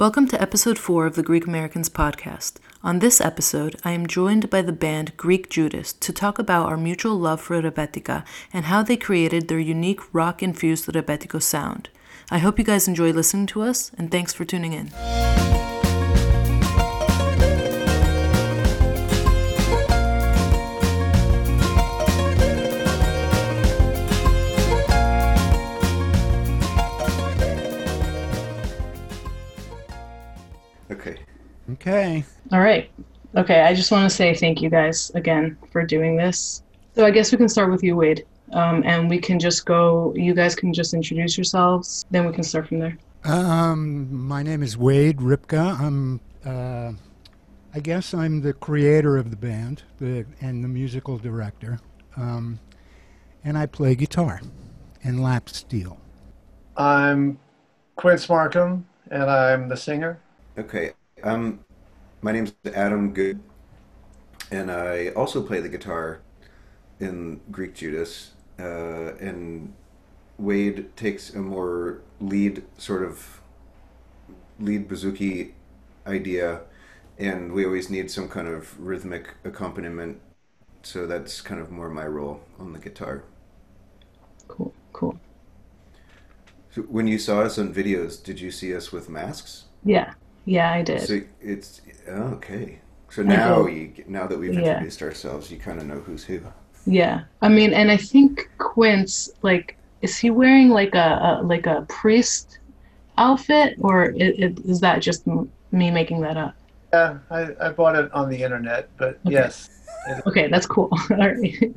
Welcome to episode 4 of the Greek Americans podcast. On this episode, I am joined by the band Greek Judas to talk about our mutual love for Rebetika and how they created their unique rock infused Rebetiko sound. I hope you guys enjoy listening to us, and thanks for tuning in. Okay. All right. Okay, I just want to say thank you guys again for doing this. So I guess we can start with you, Wade, um, and we can just go. You guys can just introduce yourselves, then we can start from there. Um, my name is Wade Ripka. I'm, uh, I guess I'm the creator of the band the, and the musical director. Um, and I play guitar and lap steel. I'm Quince Marcum, and I'm the singer. Okay. Um, my name's Adam Good, and I also play the guitar in Greek Judas. Uh, and Wade takes a more lead sort of lead bouzouki idea, and we always need some kind of rhythmic accompaniment. So that's kind of more my role on the guitar. Cool, cool. So when you saw us on videos, did you see us with masks? Yeah, yeah, I did. So it's okay. So now you now that we've Yeah. introduced ourselves, you kind of know who's who. Yeah, I mean, and I think Quince, like, is he wearing like a, a like a priest outfit, or it, it, is that just m- me making that up? Yeah, I, I bought it on the internet, but Okay. yes, Okay, that's cool. All right,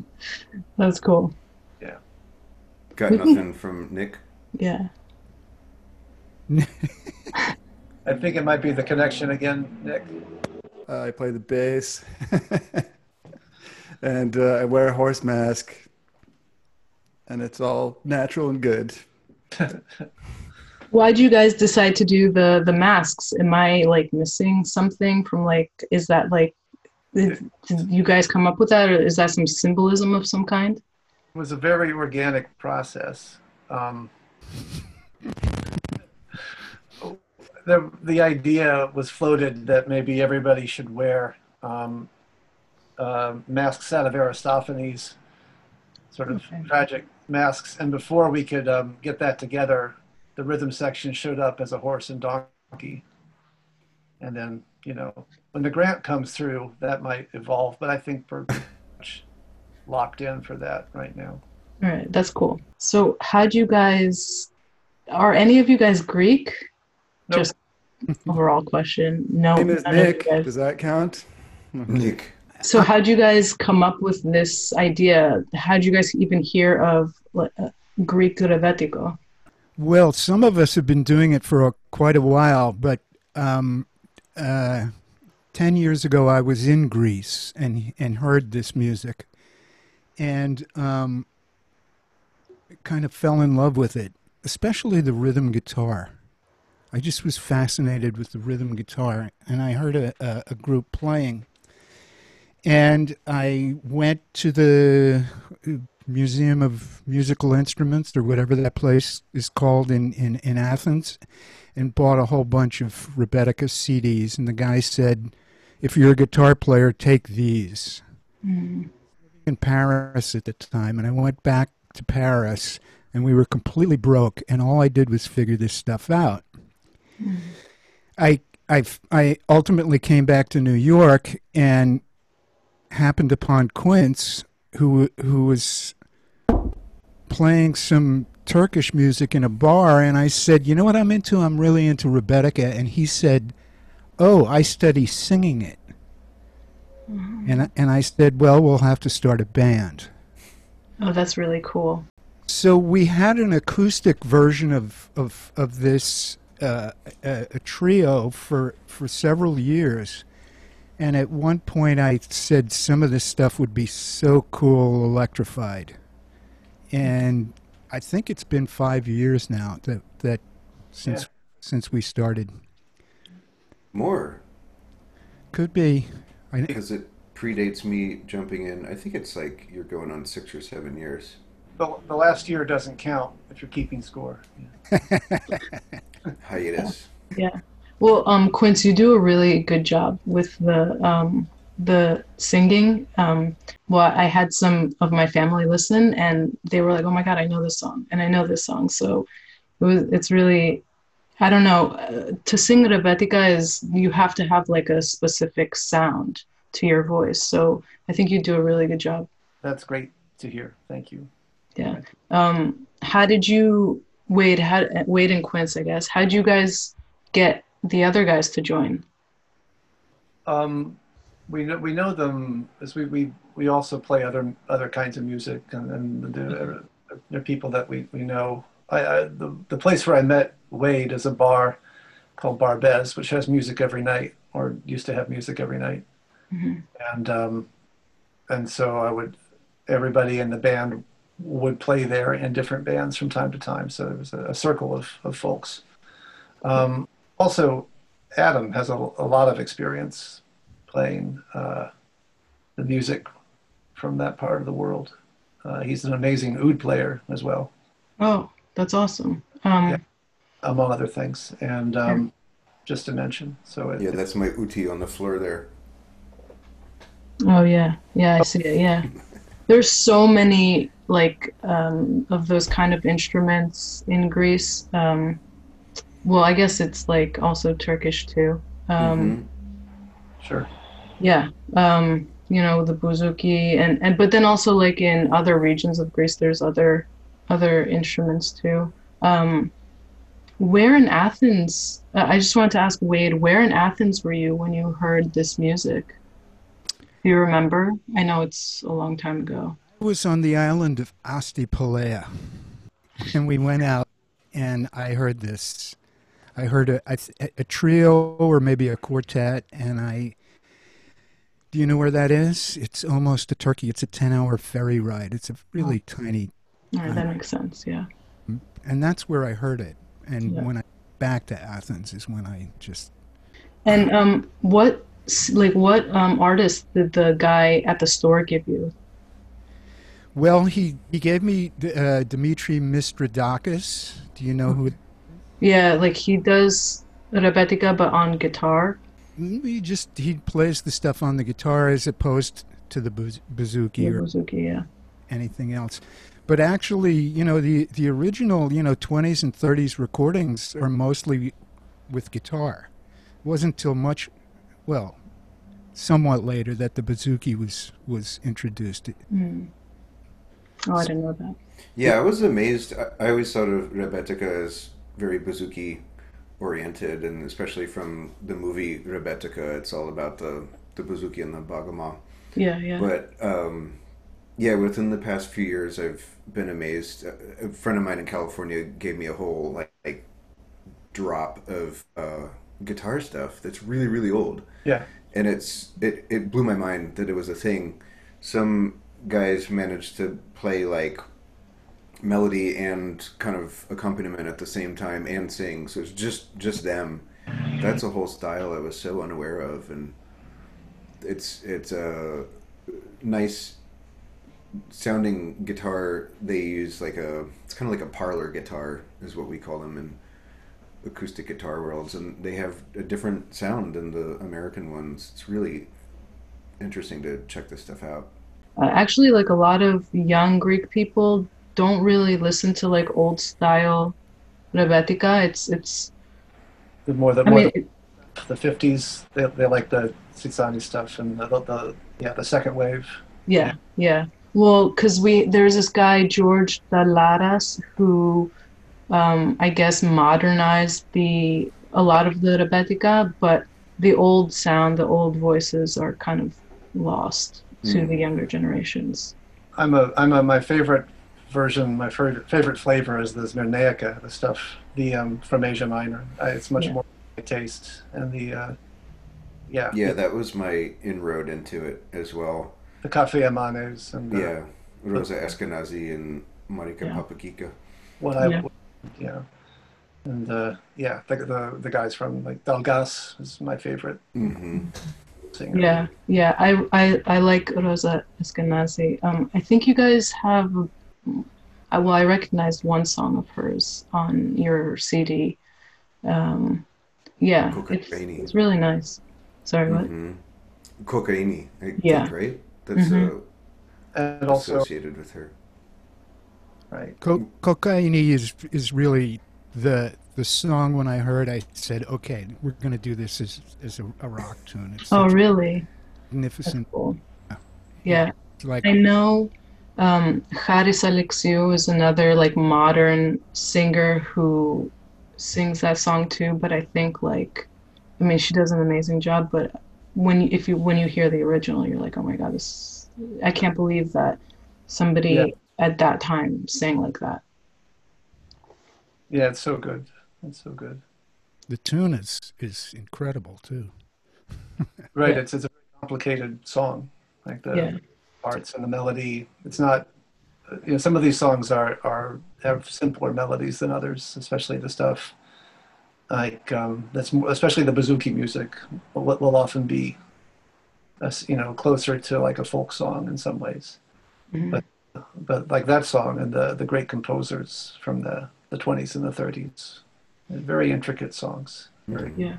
that's cool. Yeah. Got nothing from Nick. Yeah. I think it might be the connection again, Nick. Uh, I play the bass, and uh, I wear a horse mask, and it's all natural and good. Why'd you guys decide to do the the masks? Am I like missing something from like? Is that like? Did, did you guys come up with that, or is that some symbolism of some kind? It was a very organic process. Um, the the idea was floated that maybe everybody should wear um, uh, masks out of Aristophanes, sort of Okay. tragic masks. And before we could um, get that together, the rhythm section showed up as a horse and donkey. And then, you know, when the grant comes through, that might evolve. But I think we're much locked in for that right now. All right, that's cool. So, how'd you guys? Are any of you guys Greek? Nope. Just overall question. No. Name is none of you Nick. Does that count? Nick. So, how'd you guys come up with this idea? How'd you guys even hear of uh, Greek Rebetiko? Well, some of us have been doing it for a, quite a while, but um, uh, 10 years ago I was in Greece and, and heard this music and um, kind of fell in love with it, especially the rhythm guitar. I just was fascinated with the rhythm guitar, and I heard a, a, a group playing. And I went to the uh, Museum of Musical Instruments, or whatever that place is called in, in, in Athens, and bought a whole bunch of Rebetika CDs. And the guy said, if you're a guitar player, take these. Mm. In Paris at the time, and I went back to Paris, and we were completely broke, and all I did was figure this stuff out. I, I, I ultimately came back to New York and happened upon Quince, who who was playing some Turkish music in a bar, and I said, "You know what I'm into? I'm really into Rebetika." And he said, "Oh, I study singing it." Mm-hmm. And I- and I said, "Well, we'll have to start a band." Oh, that's really cool. So we had an acoustic version of of of this uh, a, a trio for for several years, and at one point I said some of this stuff would be so cool electrified, and I think it's been five years now that that since Yeah. since we started. More Could be. I, because it predates me jumping in. I think it's like you're going on six or seven years. The, the last year doesn't count if you're keeping score. Hiatus. Yeah. Well, um, Quince, you do a really good job with the um, the singing. Um, well, I had some of my family listen, and they were like, "Oh my god, I know this song, and I know this song." So it was. It's really. I don't know. Uh, to sing rebetika is you have to have like a specific sound to your voice. So I think you do a really good job. That's great to hear. Thank you. Yeah. Um, how did you Wade? How Wade and Quince? I guess. How did you guys get the other guys to join? Um, we know we know them as we we, we also play other other kinds of music and, and they're, they're people that we, we know. I, I, the the place where I met Wade is a bar called Barbez, which has music every night or used to have music every night. Mm-hmm. And um, and so I would everybody in the band would play there in different bands from time to time. So it was a, a circle of, of folks. Um, also, Adam has a, a, lot of experience playing uh, the music from that part of the world. Uh, he's an amazing oud player as well. Oh, that's awesome. Um, yeah, among other things, and um, just to mention. So it, yeah, that's my outi on the floor there. Oh yeah, yeah, I see it. Yeah, there's so many like um, of those kind of instruments in Greece. Um, well, I guess it's like also Turkish too. Um, mm-hmm. Sure. Yeah. Um, you know the bouzouki and and but then also like in other regions of Greece, there's other other instruments too. Um, where in Athens? Uh, I just wanted to ask Wade, where in Athens were you when you heard this music? Do you remember? I know it's a long time ago. Was on the island of Astipalea, and we went out, and I heard this. I heard a, a, a trio or maybe a quartet, and I. Do you know where that is? It's almost to Turkey. It's a ten-hour ferry ride. It's a really oh. tiny. All right, that makes sense. Yeah. And that's where I heard it, and yeah. when I back to Athens is when I just. And um, what like what um, artist did the guy at the store give you? Well, he, he gave me uh, Dimitri Mystakidis. Do you know who? Yeah, like he does rebetika, but on guitar. Mm, he just he plays the stuff on the guitar as opposed to the bouzouki or bouzouki, yeah. anything else. But actually, you know, the the original, you know, 20s and 30s recordings are mostly with guitar. It wasn't until much well, somewhat later that the bouzouki was was introduced. Mm. Oh, I didn't know that. Yeah, I was amazed. I, I always thought of Rebetika as very bouzouki oriented, and especially from the movie Rebetika, it's all about the the bouzouki and the baglama. Yeah, yeah. But um, yeah, within the past few years, I've been amazed. A friend of mine in California gave me a whole like, like drop of uh, guitar stuff that's really really old. Yeah. And it's it it blew my mind that it was a thing. Some guys managed to play like melody and kind of accompaniment at the same time and sing. So it's just just them. That's a whole style I was so unaware of, and it's it's a nice sounding guitar. They use like a it's kind of like a parlor guitar is what we call them in acoustic guitar worlds, and they have a different sound than the American ones. It's really interesting to check this stuff out. Uh, actually, like a lot of young Greek people don't really listen to like old style rebetika. It's it's the more the I more mean, the, the 50s. They they like the Tsitsani stuff and the, the, the yeah the second wave. Yeah, yeah. Well, because we there's this guy George Dalaras who um, I guess modernized the a lot of the rebetika, but the old sound, the old voices are kind of lost to mm. the younger generations. I'm a I'm a my favorite version. My favorite favorite flavor is the Smyrnaika, the stuff the um, from Asia Minor. I, it's much yeah. more my taste and the uh, yeah. Yeah, that was my inroad into it as well. The Cafe Amanes and uh, yeah, Rosa Eskenazi and Marika yeah. Papagika. What I yeah yeah. And uh, yeah, the, the the guys from like Dalgas is my favorite mm-hmm. Singer. Yeah, yeah, I I I like Rosa Eskenazi. Um, I think you guys have. Uh, well, I recognized one song of hers on your CD. Um, Yeah, it's, Cocaine. it's really nice. Sorry, what? Mhm. Cocaine, Yeah. think, right? That's. And uh, also, associated with her. right. Co- Cocaine is is really the the song. When I heard, I said, "Okay, we're going to do this as as a, a rock tune." It's Oh, such a really? That's magnificent. cool. Yeah, Like I know um, Haris Alexiou is another like modern singer who sings that song too. But I think like, I mean, she does an amazing job. But when you, if you when you hear the original, you're like, oh my god, this I can't believe that somebody Yeah. at that time sang like that. Yeah, it's so good. It's so good. the tune is is incredible too. Right. Yeah. It's it's a very complicated song. Like the Yeah. parts and the melody. It's not. You know, some of these songs are are have simpler melodies than others, especially the stuff like um, that's more- especially the bouzouki music will, will often be, uh, you know, closer to like a folk song in some ways. Mhm. But but like that song and the the great composers from the the 20s and the 30s, very intricate songs. Very, Yeah.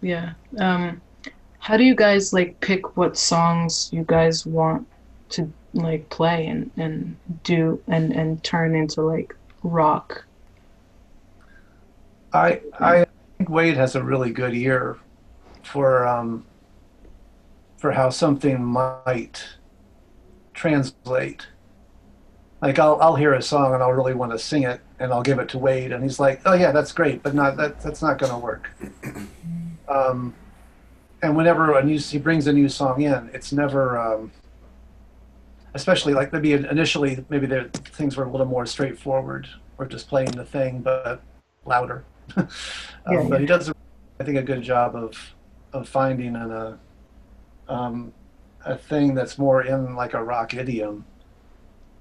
Yeah. Um, how do you guys like pick what songs you guys want to like play and, and do and, and turn into like rock? I I think Wade has a really good ear for um, for how something might translate. Like I'll I'll hear a song and I'll really want to sing it and I'll give it to Wade and he's like, oh yeah, that's great, but not that that's not going to work. Um, and whenever a new he brings a new song in, it's never. Um, especially like maybe initially maybe the things were a little more straightforward or just playing the thing but louder um, Yeah, but he does i think a good job of of finding an, a um, a thing that's more in like a rock idiom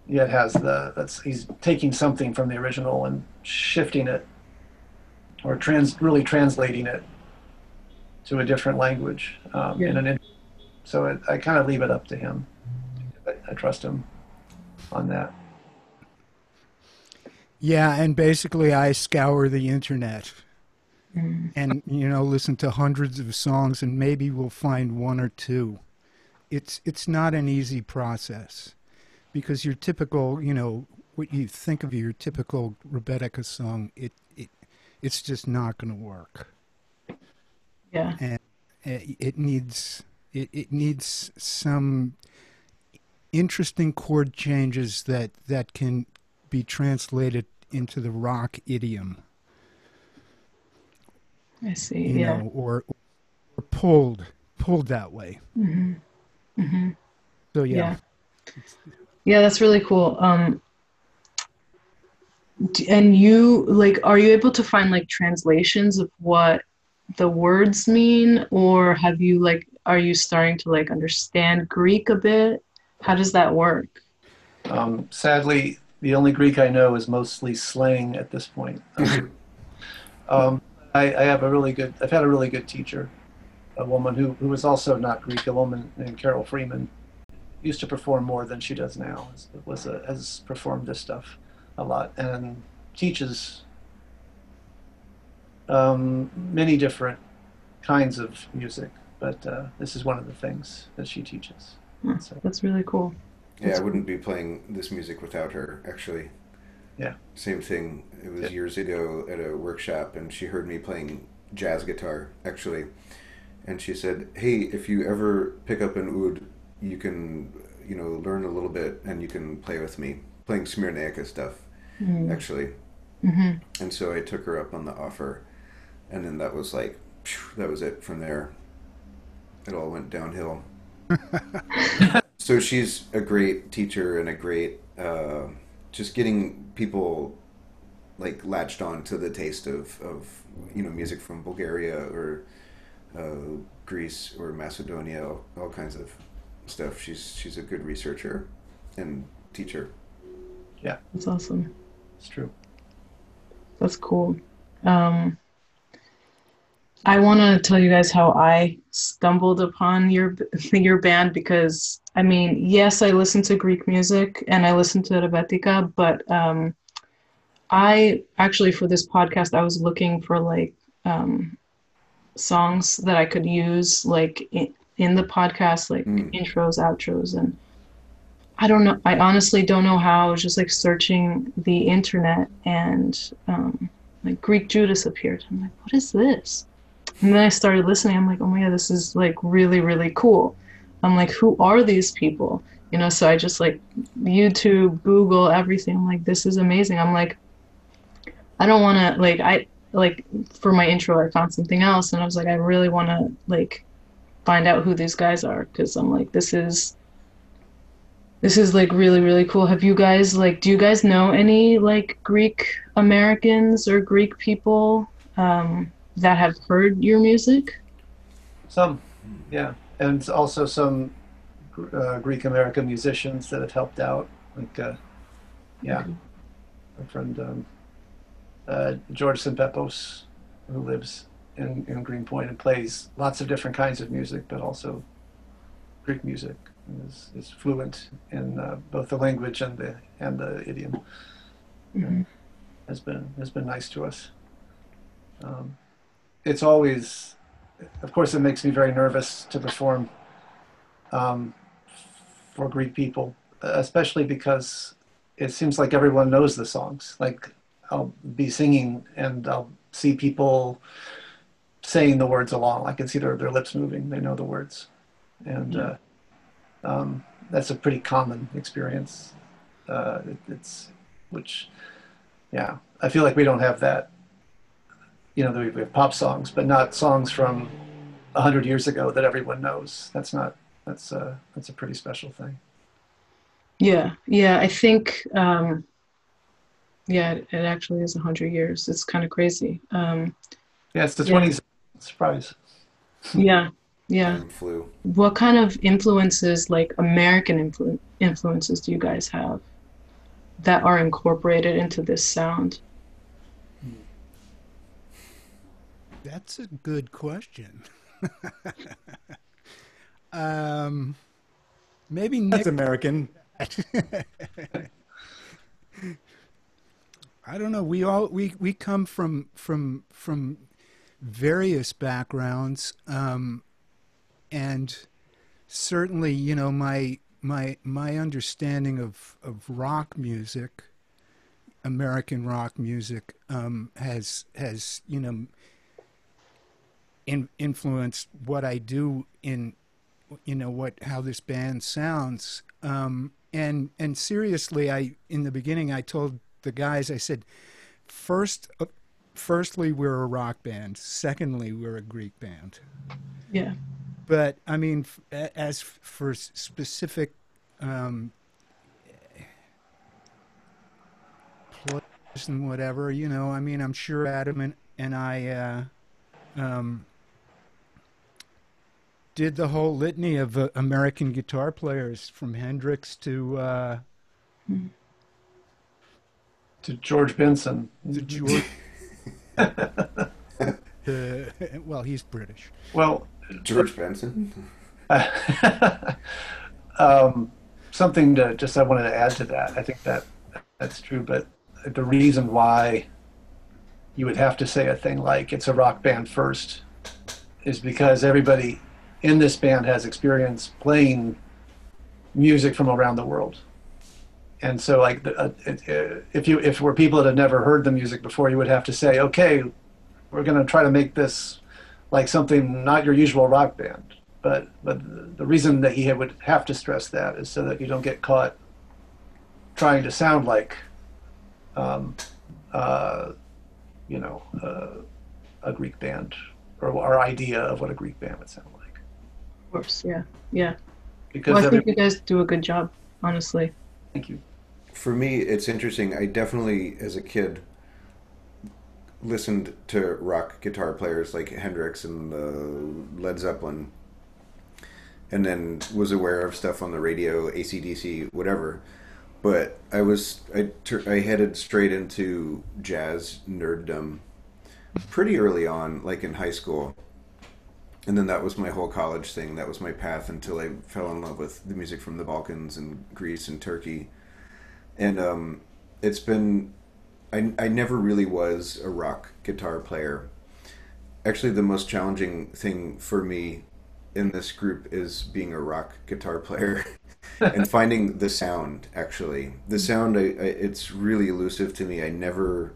yet has the that's he's taking something from the original and shifting it or trans really translating it to a different language um, in Yeah. an so it, i kind of leave it up to him I, I trust him on that Yeah, and basically I scour the internet Mm. and you know listen to hundreds of songs and maybe we'll find one or two. It's it's not an easy process because your typical, you know, what you think of your typical Rebecca song, it it it's just not going to work. Yeah. and it it needs it, it needs some interesting chord changes that that can be translated into the rock idiom I see. you yeah. know or or pulled pulled that way Mm-hmm. Mm-hmm. so yeah, Yeah. Yeah, that's really cool. Um, and you like, are you able to find like translations of what the words mean, or have you like, are you starting to like understand Greek a bit? How does that work? um, sadly the only greek i know is mostly slang at this point um, I, I have a really good i've had a really good teacher a woman who, who was also not greek a woman named carol freeman used to perform more than she does now was a, has performed this stuff a lot and teaches um, many different kinds of music but uh, this is one of the things that she teaches Hmm. so That's really cool. Yeah, I wouldn't be playing this music without her, actually. Yeah. Same thing. It was Yeah. years ago at a workshop, and she heard me playing jazz guitar, actually. And she said, Hey, if you ever pick up an oud, you can, you know, learn a little bit and you can play with me, playing Smyrnaika stuff, Mm. actually. hmm And so I took her up on the offer, and then that was like, phew, that was it from there. It all went downhill. so she's a great teacher and a great, uh, just getting people like latched on to the taste of, of you know music from Bulgaria or uh, Greece or Macedonia, all, all kinds of stuff. She's she's a good researcher and teacher. Yeah, that's awesome. it's true That's cool. Um, I want to tell you guys how I stumbled upon your your band because I mean, yes, I listen to Greek music and I listen to Rebetika, but um, I actually for this podcast I was looking for like um, songs that I could use like in, in the podcast, like Mm. intros, outros, and I don't know. I honestly don't know how. I was just like searching the internet, and um, like Greek Judas appeared. I'm like, what is this? And then I started listening. I'm like, oh my god, this is like really, really cool. I'm like, who are these people? You know, so I just like YouTube, Google, everything. I'm like, this is amazing. I'm like, I don't want to like I like for my intro I found something else and I was like I really want to like find out who these guys are because I'm like this is this is like really really cool. Have you guys like do you guys know any like Greek Americans or Greek people um, that have heard your music? Some, yeah, and also some uh, Greek American musicians that have helped out. Like, uh, yeah, my friend um, uh, George Simpepos, who lives in, in Greenpoint and plays lots of different kinds of music, but also Greek music. Is, is fluent in uh, both the language and the and the idiom. Mhm. Has been has been nice to us. Um, it's always, of course, it makes me very nervous to perform um, for Greek people, especially because it seems like everyone knows the songs. Like I'll be singing and I'll see people saying the words along. I can see their, their lips moving. They know the words. And uh, um, that's a pretty common experience. Uh, it, it's, which, yeah, I feel like we don't have that. You know, we have pop songs, but not songs from a hundred years ago that everyone knows. That's not, that's, uh, that's a pretty special thing. Yeah, yeah. I think um, yeah, it, it actually is a hundred years. It's kind of crazy. Um, Yeah, it's the Yeah. 20s. Surprise. yeah, yeah. Time flew. What kind of influences, like American influ- influences, do you guys have that are incorporated into this sound? That's a good question. um, maybe Nick. That's American. I don't know. We all we we come from from from various backgrounds, um, and certainly, you know, my my my understanding of of rock music, American rock music, um, has has you know in, influenced what I do in you know what how this band sounds. Um, and and seriously, I in the beginning I told the guys I said, first, uh, firstly we're a rock band. Secondly, we're a Greek band. Yeah, But I mean, f- a- as f- for specific um, players and whatever, you know, I mean, I'm sure Adam and, and I uh, um, did the whole litany of uh, American guitar players from Hendrix to uh, To George Benson. to George. Uh, well, he's British. Well, George Benson. um, something to just I wanted to add to that. I think that that's true, but the reason why you would have to say a thing like it's a rock band first is because everybody in this band has experience playing music from around the world. And so, like, the, uh, it, uh, if you if we're people that have never heard the music before, you would have to say, okay, we're going to try to make this like something not your usual rock band. But but the reason that he would have to stress that is so that you don't get caught trying to sound like, um, uh, you know, uh, a Greek band or our idea of what a Greek band would sound like. of course. Yeah, yeah. Because Well, I every, think you guys do a good job, honestly. thank you. For me, it's interesting. I definitely, as a kid, listened to rock guitar players like Hendrix and uh, Led Zeppelin, and then was aware of stuff on the radio, ACDC, whatever. But I was I, I headed straight into jazz nerddom pretty early on, like in high school. And then that was my whole college thing. That was my path until I fell in love with the music from the Balkans and Greece and Turkey and um, it's been I, I never really was a rock guitar player actually the most challenging thing for me in this group is being a rock guitar player and finding the sound. Actually, the sound I, I, it's really elusive to me. I never,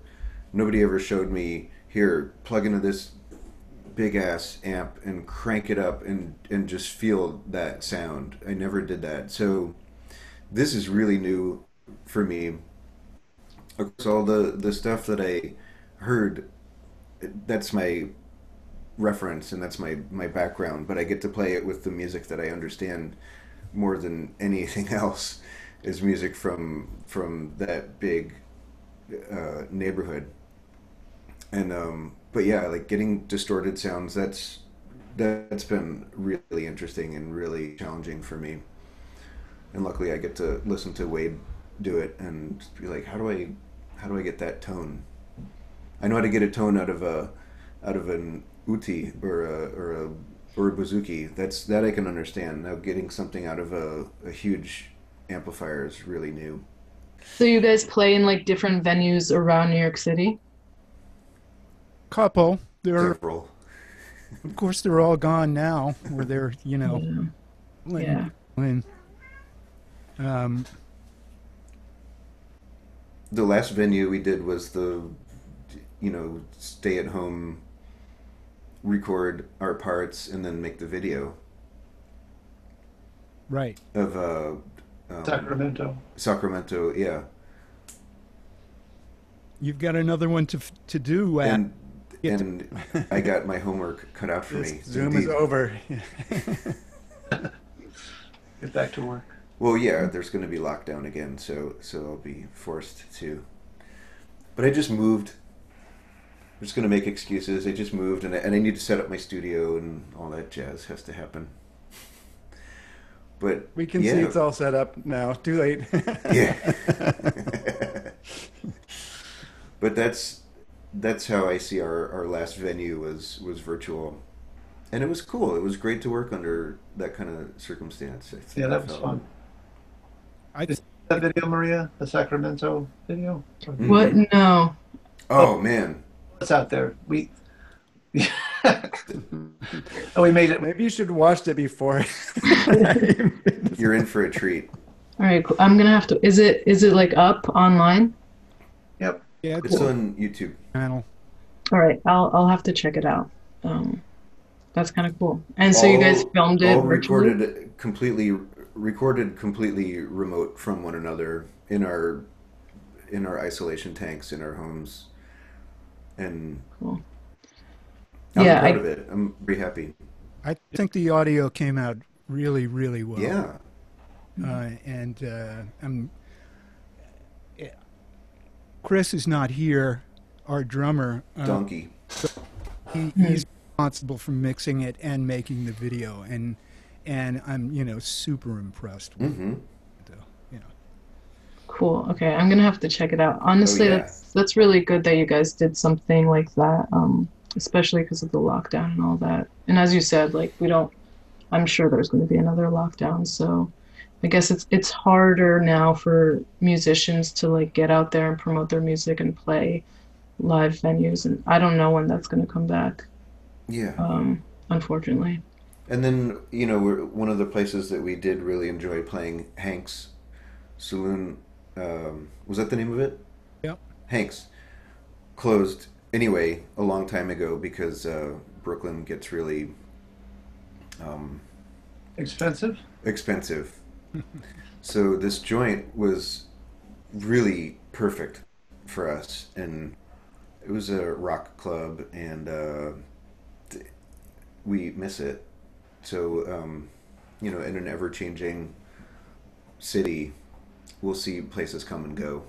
nobody ever showed me here plug into this big ass amp and crank it up and and just feel that sound. I never did that. So this is really new for me. Of course, all the the stuff that I heard, that's my reference and that's my my background. But I get to play it with the music that I understand more than anything else is music from from that big uh, neighborhood. And um, but yeah, like getting distorted sounds. That's that's been really interesting and really challenging for me. And luckily, I get to listen to Wade do it and be like, how do I, how do I get that tone? I know how to get a tone out of a, out of an outi or a or a or a bouzouki. That's that I can understand. Now getting something out of a, a huge amplifier is really new. So you guys play in like different venues around New York City? Couple. There are, Several. of course, they're all gone now, Where they're, you know, Yeah. when, Yeah. when um, The last venue we did was the, you know, stay at home, record our parts, and then make the video right. of uh, um, Sacramento. Sacramento. Yeah, You've got another one to to do. At, and Get to- and I got my homework cut out for This me. Zoom The- is over. Get back to work. Well, yeah, there's going to be lockdown again, so so I'll be forced to. But I just moved. I'm just going to make excuses. I just moved, and I, and I need to set up my studio, and all that jazz has to happen. But we can yeah, see it's all set up now. Too late. yeah. but that's that's how I see our, our last venue was was virtual, and it was cool. It was great to work under that kind of circumstance. I think Yeah, I that was fun. I Is that video, Maria? The Sacramento video? Mhm. What? No. Oh man, What's out there? We. oh, we made it. Maybe you should watched it before. you're in for a treat. All right. Cool. I'm gonna have to. Is it is it like up online? Yep. yeah, It's on YouTube. channel. All right. I'll I'll have to check it out. Um, that's kind of cool. And so you guys filmed it all virtually. recorded completely recorded completely remote from one another in our in our isolation tanks in our homes and Cool. I'm Yeah, proud I- of it i'm pretty happy I think the audio came out really, really well. yeah Uh, and uh, I'm, yeah. Chris is not here, our drummer. Uh, donkey he, he's responsible for mixing it and making the video, and and I'm you know super impressed with hmm the you know Cool. Okay, I'm gonna have to check it out. Honestly, yeah. that's that's really good that you guys did something like that. Um, especially because of the lockdown and all that. And as you said, like we don't. I'm sure there's going to be another lockdown, so I guess it's it's harder now for musicians to like get out there and promote their music and play live venues. And I don't know when that's going to come back. yeah Um, unfortunately. And then you know we're one of the places that we did really enjoy playing hank's saloon um, was that the name of it Yep. Hanks closed anyway a long time ago because uh, Brooklyn gets really um, Expensive? expensive. so this joint was really perfect for us, and it was a rock club, and uh, we miss it. So um, you know, in an ever-changing city, we'll see places come and go.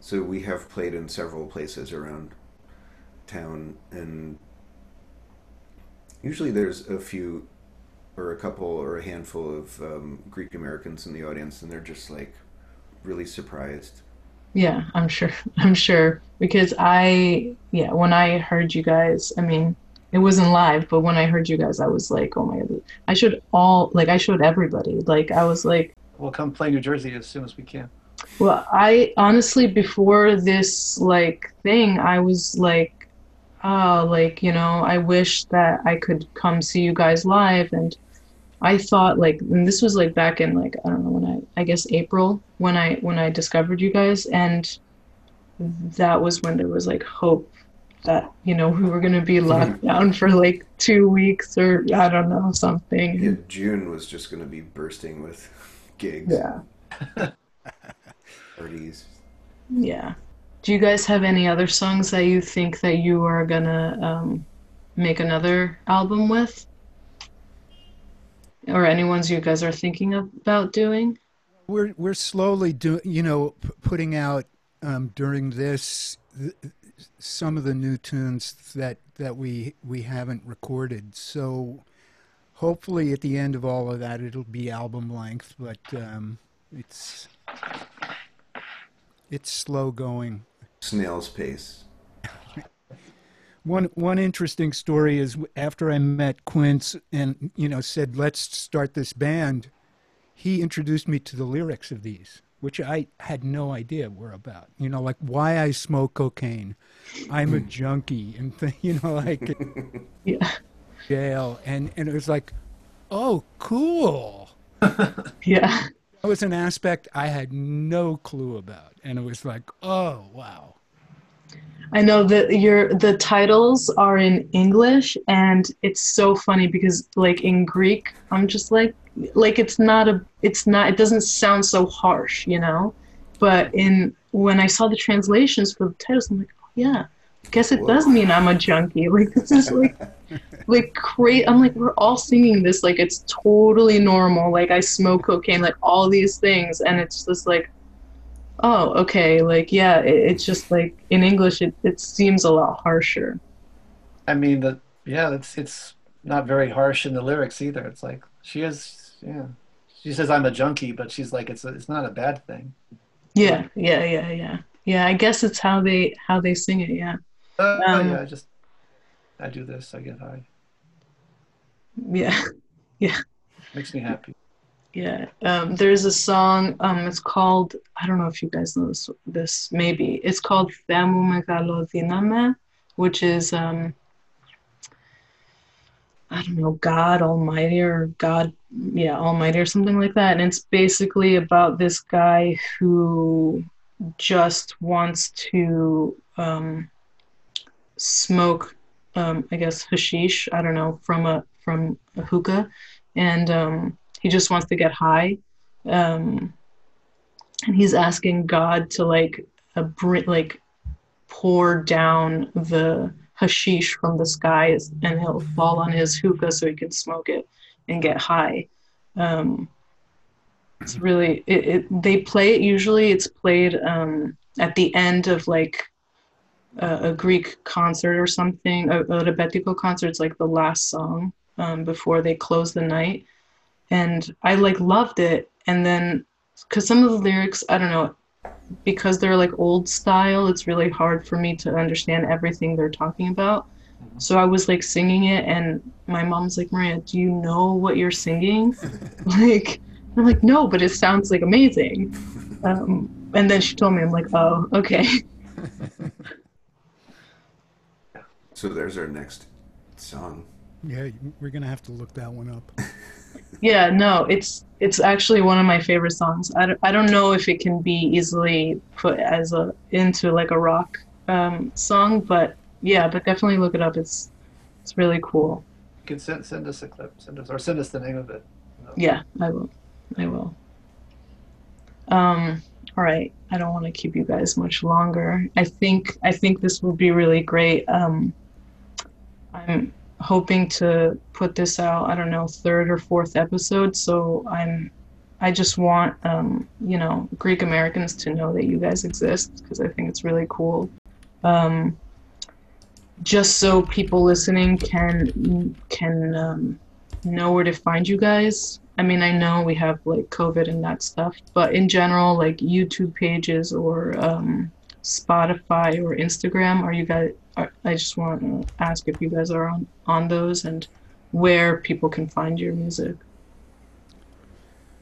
So we have played in several places around town, and usually there's a few, or a couple, or a handful of um, Greek Americans in the audience, and they're just like really surprised. Yeah, I'm sure. I'm sure because I, yeah, when I heard you guys, I mean, it wasn't live, but when I heard you guys, I was like, oh my God, I should all, like, I showed everybody. Like, I was like, We'll come play New Jersey as soon as we can. well, I honestly, before this, like, thing, I was like, oh, like, you know, I wish that I could come see you guys live. And I thought like, and this was like back in like, I don't know when I, I guess April when I, when I discovered you guys. And that was when there was like hope that, you know, we were going to be locked down for like two weeks or I don't know, something. Yeah, June was just going to be bursting with gigs, Yeah. parties. Yeah. Do you guys have any other songs that you think that you are gonna um, make another album with? Or any ones you guys are thinking about doing? We're we're slowly doing, you know, p- putting out um, during this th- some of the new tunes that that we we haven't recorded. So hopefully at the end of all of that, it'll be album length. But um, it's it's slow going. Snail's pace. One one interesting story is after I met Quince and you know said let's start this band, he introduced me to the lyrics of these, which I had no idea were about. You know, like why I smoke cocaine, I'm a junkie, and th- you know, like Yeah. jail, and and it was like, oh, cool. Yeah. That was an aspect I had no clue about, and it was like, oh wow. I know that your the titles are in English and it's so funny because like in Greek I'm just like like it's not a it's not it doesn't sound so harsh, you know? But in when I saw the translations for the titles I'm like, oh yeah, I guess it does mean I'm a junkie. Like this is like like great I'm like we're all singing this like it's totally normal. Like I smoke cocaine, like all these things and it's just like oh okay like yeah it, it's just like in english it, it seems a lot harsher I mean, the yeah, it's it's not very harsh in the lyrics either. It's like she is, yeah. She says I'm a junkie, but she's like it's a, it's not a bad thing. yeah yeah yeah yeah yeah i guess it's how they how they sing it yeah Oh Um, yeah, I just I do this, I get high. Yeah, yeah Makes me happy. Yeah um there's a song um it's called i don't know if you guys know this this maybe it's called Themu Megalo Diname, which is um I don't know, God Almighty or God, yeah, Almighty or something like that. And it's basically about this guy who just wants to um, smoke, um, I guess, hashish. I don't know, from a from a hookah, and um, he just wants to get high. Um, and he's asking God to like, uh, br- like, pour down the hashish from the skies and he'll fall on his hookah so he can smoke it and get high. Um, it's really it, it. They play it usually. It's played um, at the end of like a, a Greek concert or something. A, a Rebetiko concert. It's like the last song um, before they close the night, and I like loved it. And then because some of the lyrics, I don't know, because they're like old style, it's really hard for me to understand everything they're talking about. So I was like singing it, and my mom's like, Maria, do you know what you're singing? like, I'm like, no, but it sounds like amazing. Um, and then she told me, I'm like, oh, okay. So there's our next song. Yeah, we're gonna have to look that one up. Yeah, no, it's it's actually one of my favorite songs. I don't, I don't know if it can be easily put as a into like a rock um, song, but yeah, but definitely look it up. It's it's really cool. You can send send us a clip, send us or send us the name of it. Yeah, I will. I will. Um, all right. I don't want to keep you guys much longer. I think I think this will be really great. Um, I'm hoping to put this out. I don't know, third or fourth episode. So I'm. I just want um, you know Greek Americans to know that you guys exist because I think it's really cool. Um, just so people listening can can um, know where to find you guys. I mean, I know we have like COVID and that stuff, but in general, like YouTube pages or um, Spotify or Instagram, are you guys? I just want to ask if you guys are on on those and where people can find your music.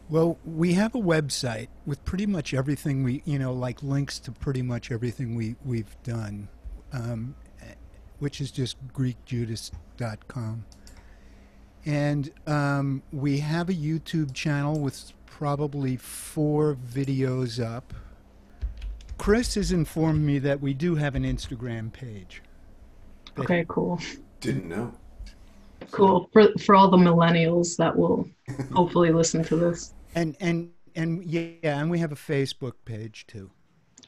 Well, we have a website with pretty much everything we, you know, like links to pretty much everything we we've done, um, which is just GreekJudas.com. And um, we have a YouTube channel with probably four videos up. Chris has informed me that we do have an Instagram page. Okay, cool. Didn't know. Cool. For for all the millennials that will hopefully listen to this. And and and yeah, and we have a Facebook page too.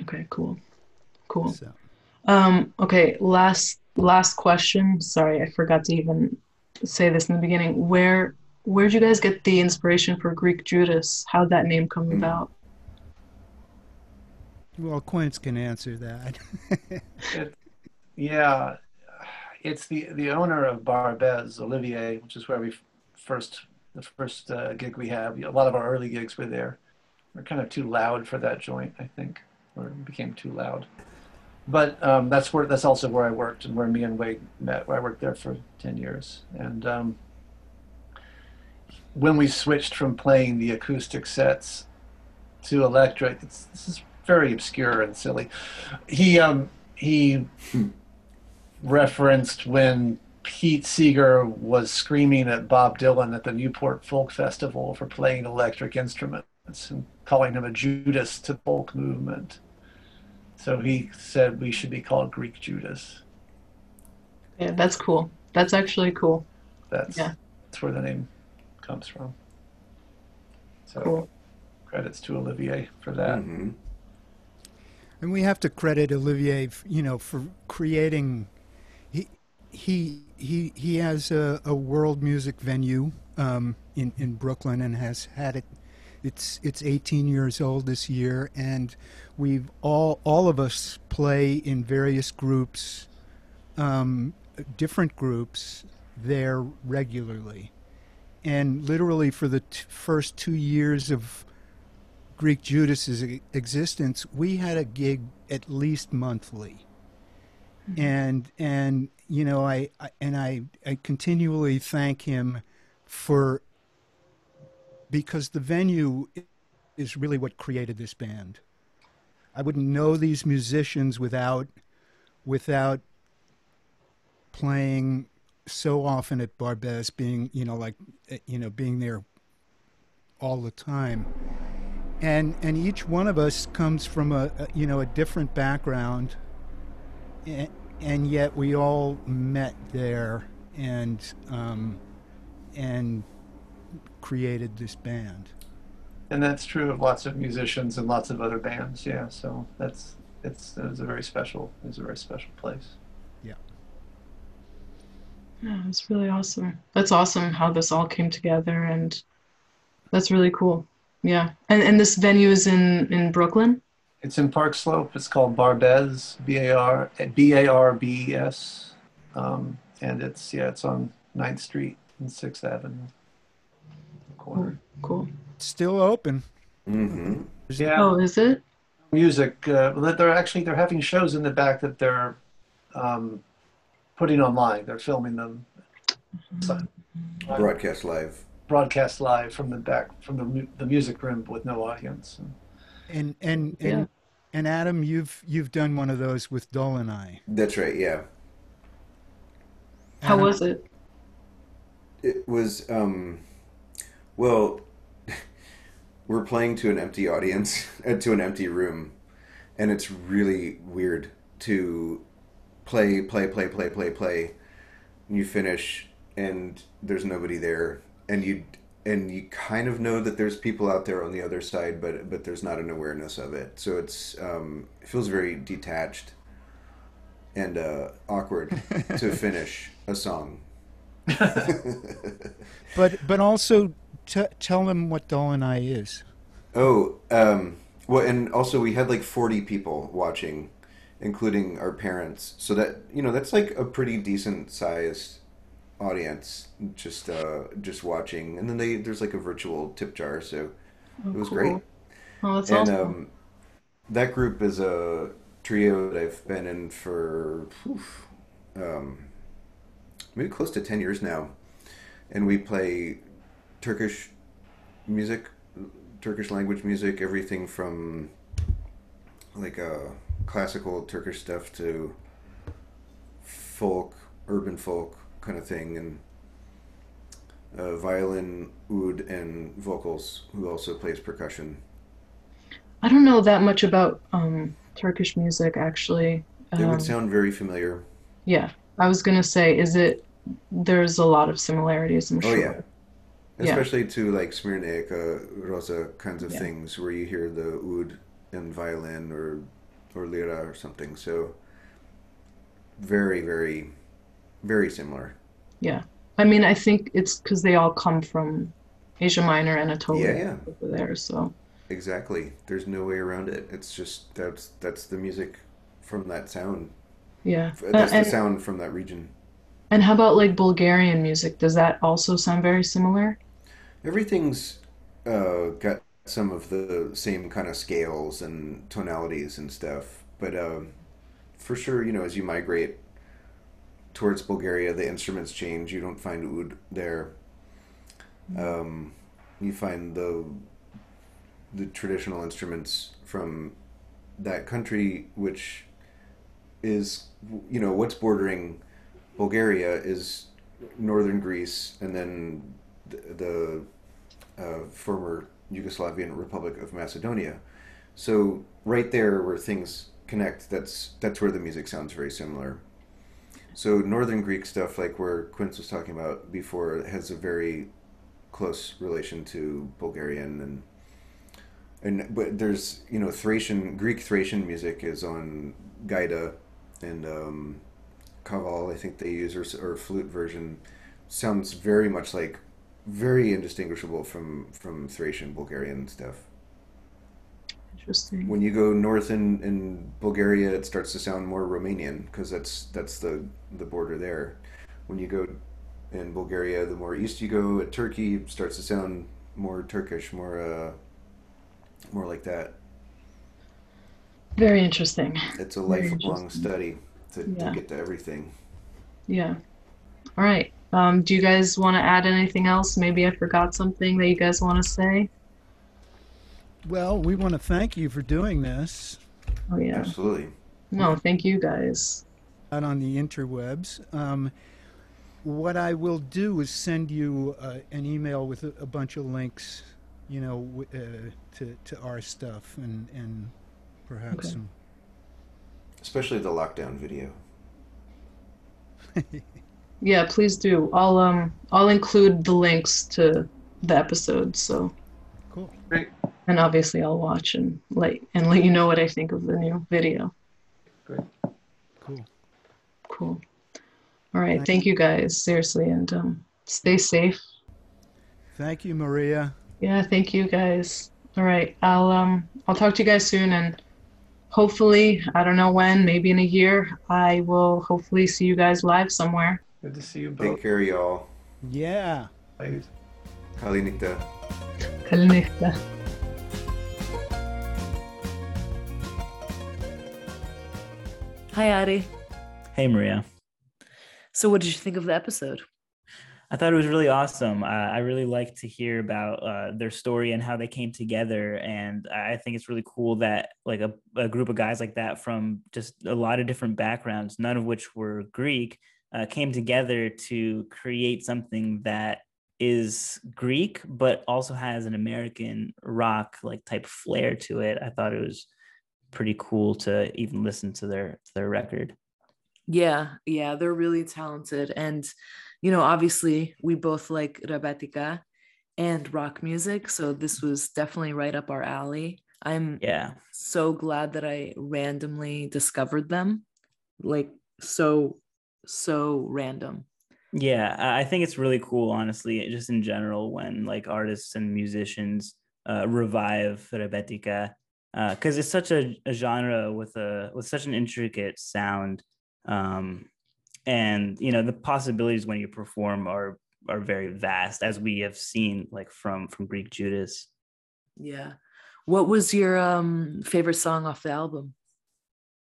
Okay, cool. Cool. So Um, okay, last last question. Sorry, I forgot to even say this in the beginning. Where where'd you guys get the inspiration for Greek Judas? How'd that name come about? Well, Quince can answer that. It, yeah, it's the the owner of Barbès, Olivier, which is where we first the first uh, gig we have. A lot of our early gigs were there. We're kind of too loud for that joint, I think, or became too loud. But um, that's where that's also where I worked and where me and Wade met. Where I worked there for ten years, and um, when we switched from playing the acoustic sets to electric, this is very obscure and silly. He um, he referenced when Pete Seeger was screaming at Bob Dylan at the Newport Folk Festival for playing electric instruments and calling him a Judas to the folk movement. So he said we should be called Greek Judas. Yeah, that's cool. That's actually cool. That's Yeah. that's where the name comes from. So Cool. credits to Olivier for that. hmm And we have to credit Olivier, you know, for creating. He he he he has a, a world music venue um, in in Brooklyn and has had it. It's it's 18 years old this year, and we've all all of us play in various groups, um, different groups there regularly, and literally for the t- first two years of Greek Judas's existence, we had a gig at least monthly, and and you know I, I and I I continually thank him for because the venue is really what created this band. I wouldn't know these musicians without without playing so often at Barbès, being you know like eh, you know being there all the time and and each one of us comes from a, a you know a different background and, and yet we all met there and um, and created this band And that's true of lots of musicians and lots of other bands. Yeah, so that's it's it's a very special it's a very special place. Yeah, it's really awesome. That's awesome how this all came together and that's really cool. Yeah. And and this venue is in in Brooklyn? It's in Park Slope. It's called Barbès, B A R B A R B E S, um, and it's yeah, it's on 9th Street and Sixth Avenue corner. Cool. it's still open Mm-hmm. Yeah, Oh, is it? music. Uh, they're actually they're having shows in the back that they're um, putting online. They're filming them, so- Broadcast live. Broadcast live from the back from the the music room with no audience. and and and, Yeah. and adam you've you've done one of those with Dolunay That's right. Yeah. How Adam? was it? It was um well we're playing to an empty audience uh, to an empty room and it's really weird to play play play play play play you finish and there's nobody there and you and you kind of know that there's people out there on the other side but but there's not an awareness of it. So it's um it feels very detached and uh awkward to finish a song. But but also t- tell them what Dolunay is. Oh, um, well, and also we had like 40 people watching, including our parents. So that, you know, that's like a pretty decent sized audience just uh just watching. And then they there's like a virtual tip jar, so Oh, it was cool. great. Oh, that's And awesome. um that group is a trio that I've been in for oof, um maybe close to 10 years now. And we play Turkish music, Turkish language music, everything from like uh, classical Turkish stuff to folk, urban folk kind of thing, and uh, violin, oud, and vocals, who also plays percussion. I don't know that much about um, Turkish music actually. It Um, would sound very familiar. yeah, I was gonna say, is it? There's a lot of similarities, I'm Oh sure. yeah, Yeah. especially to like Smyrnaika, Rosa kinds of Yeah. things where you hear the oud and violin or or lira or something. So very, very, very similar. Yeah. I mean, I think it's because they all come from Asia Minor, Anatolia, Yeah, yeah. over there. So Exactly. There's no way around it. It's just that's that's the music from that sound. yeah. Uh, That's the and sound from that region. and how about like Bulgarian music? Does that also sound very similar? Everything's uh, got some of the same kind of scales and tonalities and stuff, but um, for sure, you know, as you migrate towards Bulgaria, the instruments change. You don't find oud there. Um, you find the the traditional instruments from that country, which is, you know, what's bordering Bulgaria is northern Greece, and then the, the uh, former Yugoslavian Republic of Macedonia. So right there, where things connect, that's that's where the music sounds very similar. So northern Greek stuff, like where Quince was talking about before, has a very close relation to Bulgarian and and but there's you know Thracian Greek Thracian music is on Gaida and um, Kaval, I think they use or, or flute version sounds very much like very indistinguishable from from Thracian Bulgarian stuff. Interesting. When you go north in, in Bulgaria, it starts to sound more Romanian because that's that's the the border there. When you go in Bulgaria, the more east you go, at Turkey it starts to sound more Turkish, more uh, more like that. Very interesting. It's a lifelong study to, Yeah. to get to everything. Yeah. All right. Um, do you guys want to add anything else? Maybe I forgot something that you guys want to say. Well, we want to thank you for doing this Oh yeah. Absolutely. No, thank you guys. out on the interwebs. Um, what I will do is send you uh, an email with a, a bunch of links, you know, w- uh, to to our stuff and and perhaps Okay. some. Especially the lockdown video. Yeah, please do. I'll um I'll include the links to the episodes. So Cool. Great. And obviously I'll watch and let and let you know what I think of the new video. Great. Cool. Cool. All right. Thank you guys. Seriously, and um, stay safe. Thank you, Maria. Yeah, thank you guys. All right. I'll um I'll talk to you guys soon and hopefully, I don't know when, maybe in a year, I will hopefully see you guys live somewhere. Good to see you Take care, y'all. Yeah. ladies. Kalinita. Kalnista. Hi, Adi. Hey, Maria. So, what did you think of the episode? I thought it was really awesome. Uh, I really like to hear about uh, their story and how they came together, and I think it's really cool that like a, a group of guys like that from just a lot of different backgrounds, none of which were Greek, uh, came together to create something that is Greek but also has an American rock like type flair to it. I thought it was pretty cool to even listen to their their record. Yeah, yeah, they're really talented. And, you know, obviously we both like Rebetika and rock music. So this was definitely right up our alley. I'm Yeah. so glad that I randomly discovered them. Like, so, so random. Yeah, I I think it's really cool, honestly, just in general, when like artists and musicians uh, revive Rebetika, because it's such a, a genre with a with such an intricate sound, um, and you know the possibilities when you perform are are very vast, as we have seen, like from from Greek Judas. Yeah. What was your um favorite song off the album?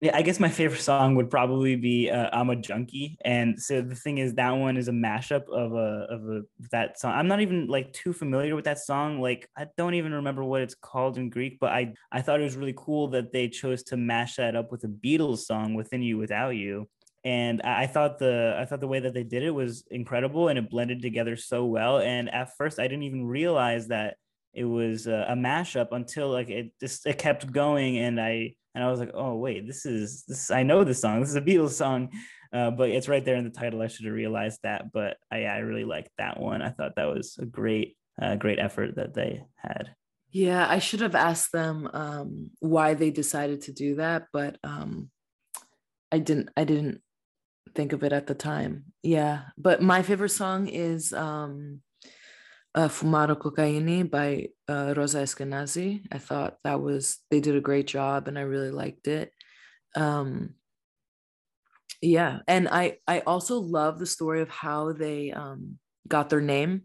Yeah, I guess my favorite song would probably be uh, "I'm a Junkie," and so the thing is, that one is a mashup of a of a that song. I'm not even like too familiar with that song. Like, I don't even remember what it's called in Greek, but I I thought it was really cool that they chose to mash that up with a Beatles song, "Within You, Without You," and I thought the I thought the way that they did it was incredible, and it blended together so well. And at first, I didn't even realize that it was a, a mashup until like it just it kept going, and I and I was like, oh wait, this is this I know this song. This is a Beatles song, uh, but it's right there in the title. I should have realized that, but I I really liked that one. I thought that was a great uh, great effort that they had. Yeah, I should have asked them um, why they decided to do that, but um, I didn't. I didn't think of it at the time. Yeah, but my favorite song is um, uh, "Fumaro Cocaine" by uh, Rosa Eskenazi. I thought that was they did a great job, and I really liked it. Um, yeah, and I I also love the story of how they um, got their name.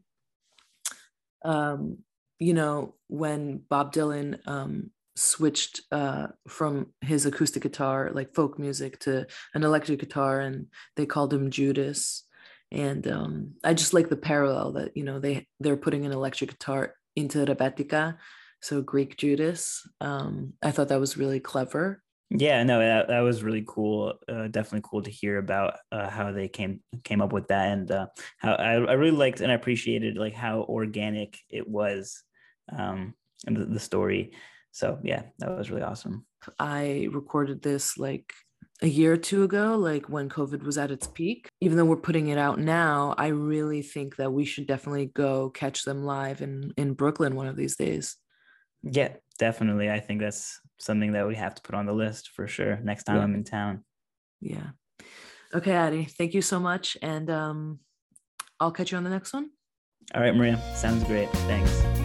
Um, you know, when Bob Dylan um, switched uh, from his acoustic guitar, like folk music, to an electric guitar, and they called him Judas. And um, I just like the parallel that you know they they're putting an electric guitar into Rebetika, so Greek Judas. Um, I thought that was really clever. Yeah, no, that, that was really cool. Uh, definitely cool to hear about uh, how they came came up with that, and uh, how I, I really liked and appreciated like how organic it was, um, and the, the story. So yeah, that was really awesome. I recorded this like a year or two ago, like when COVID was at its peak. Even though we're putting it out now, I really think that we should definitely go catch them live in in Brooklyn one of these days. Yeah, definitely. I think that's something that we have to put on the list for sure next time Yeah. I'm in town. Yeah. Okay, Addie, thank you so much. And um, I'll catch you on the next one. All right, Maria, sounds great. Thanks.